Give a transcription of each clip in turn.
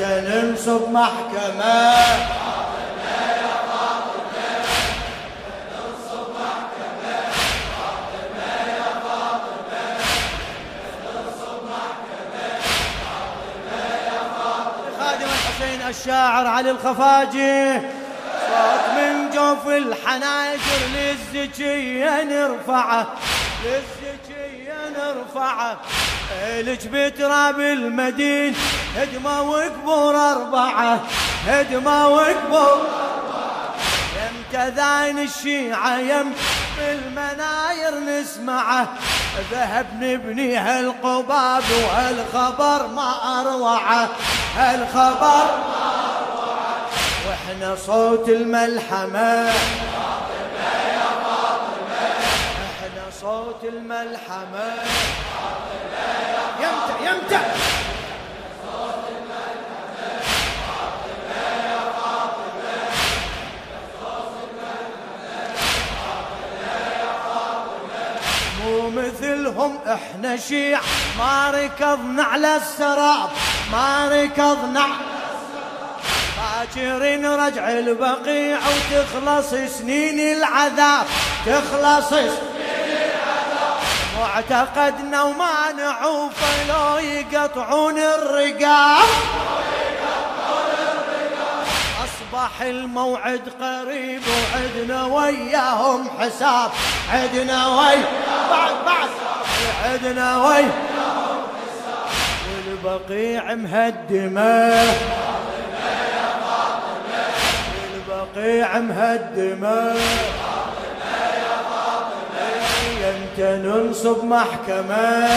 يمتى ننصب محكمة. الشاعر علي الخفاجي. صوت من جوف الحناجر للزكية نرفعه للزكية نرفعه. لك بتراب المدين هدمة وقبور أربعة هدمة وقبور يمتى ذاين الشيعة يم بالمناير نسمعه. ذهب نبني هالقباب وهالخبر ما أروعه هالخبر ما أروعه. وإحنا صوت الملحمة صوت الملحمة. مثلهم إحنا شيع ما ركضنا على السراب. ما ركضنا. باكر نرجع البقيع وتخلص سنين العذاب. تخلص سنين العذاب. معتقدنا وما نعوف لو يقطعون الرقاب. أصبح الموعد قريب وعدنا وياهم حساب. عدنا وي بعد بعد. عدنا وي والبقيع مهدمه البقيع مهدمه يمتى ننصب محكمه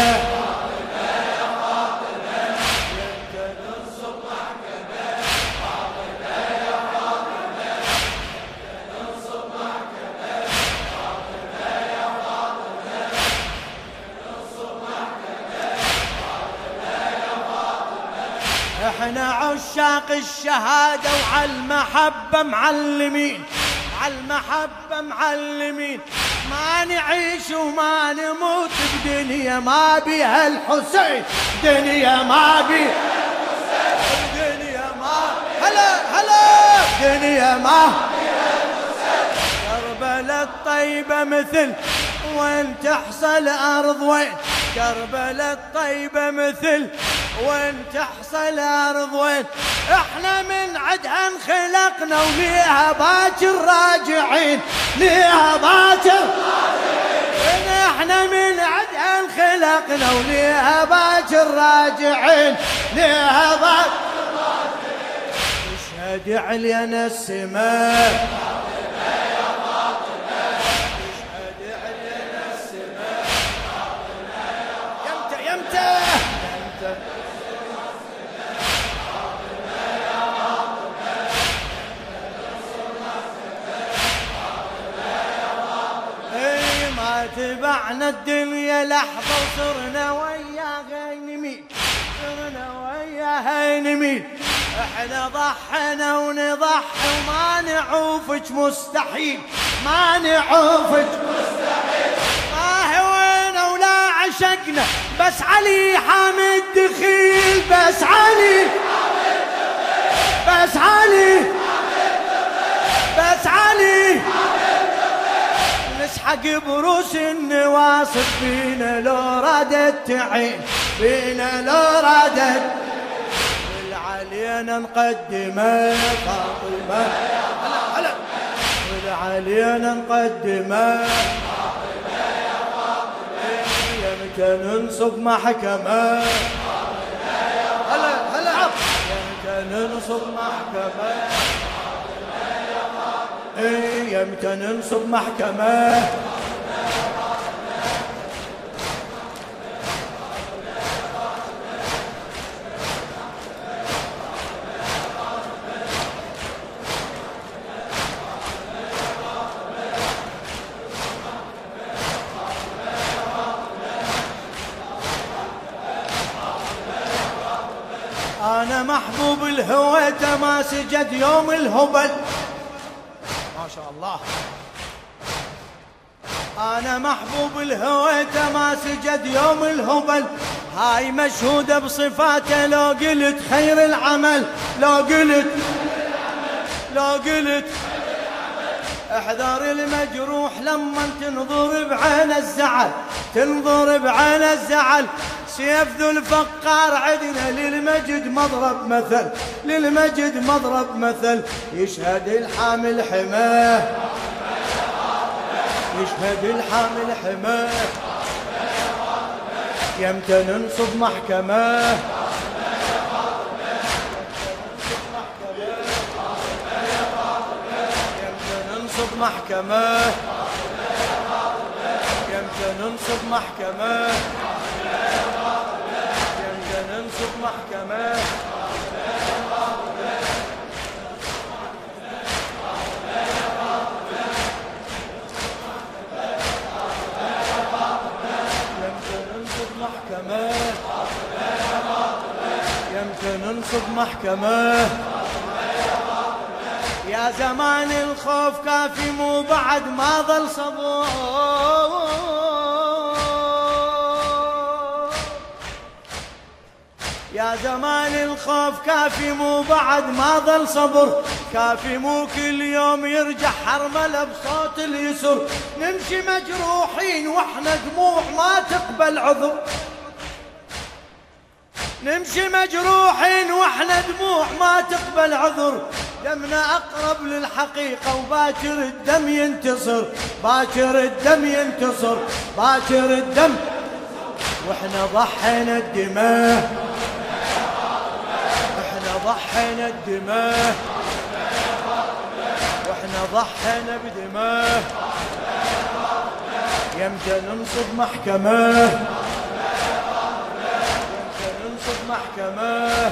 إحنا عشاق الشهادة وعلى المحبة معلمين. على المحبة معلمين. ما نعيش وما نموت بدنيا ما بيها الحسين. دنيا ما بيها دنيا ما هلا هلا. دنيا ما كربلاء الطيبة مثل وين تحصل أرض وين. كربلاء الطيبة مثل وين تحصل أرض؟ وين؟ إحنا من عدها انخلقنا وليها باكر راجعين ليها باكر إحنا من عدها انخلقنا وليها باكر راجعين ليها باكر اشهد علينا السماء. تبعنا الدنيا لحظة وصرنا وياها ينمين صرنا وياها ينمين إحنا ضحنا ونضحي وما نعوفك مستحيل. ما نعوفك مستحيل. ما هوينا ولا عشقنا. بس علي حامد دخيل بس علي بس علي بس علي نسحق بروس النواصب فينا لو رادت تعين فينا لو رادت والعلينا نقدمه فاطمة. والعلينا نقدمه يمتى ننصب محكمة. هلا هلا يمتى ننصب محكمة. إيه، يمتى ننصب محكمة. أنا محبوب الهوى ما سجد يوم الهبل. شاء الله. أنا محبوب الهوى ما سجد يوم الهبل. هاي مشهودة بصفاته لو قلت خير العمل. لو قلت لو قلت احذر المجروح لما تنظر بعين الزعل. تنظر بعين الزعل. سيف ذو الفقار عدنا للمجد مضرب مثل للمجد مضرب مثل. يشهد الحامل حماه. يشهد الحامل حماه. يمتى ننصب محكمه ننصب محكمة يمتى ننصب يمتى محكمة يمتى ننصب محكمة. يا زمان الخوف كافي مو بعد ما ظل صبور. يا زمان الخوف كافي مو بعد ما ظل صبر. كافي مو كل يوم يرجع حرمله بصوت اليسر. نمشي مجروحين وإحنا دموع ما تقبل عذر. نمشي مجروحين وإحنا دموع ما تقبل عذر. دمنا أقرب للحقيقة وباكر الدم ينتصر. باكر الدم ينتصر. باكر الدم. وإحنا ضحينا الدماء. ضحينا الدماء. وإحنا ضحينا بدماء. يمتى ننصب محكمة. يمتى ننصب محكمة.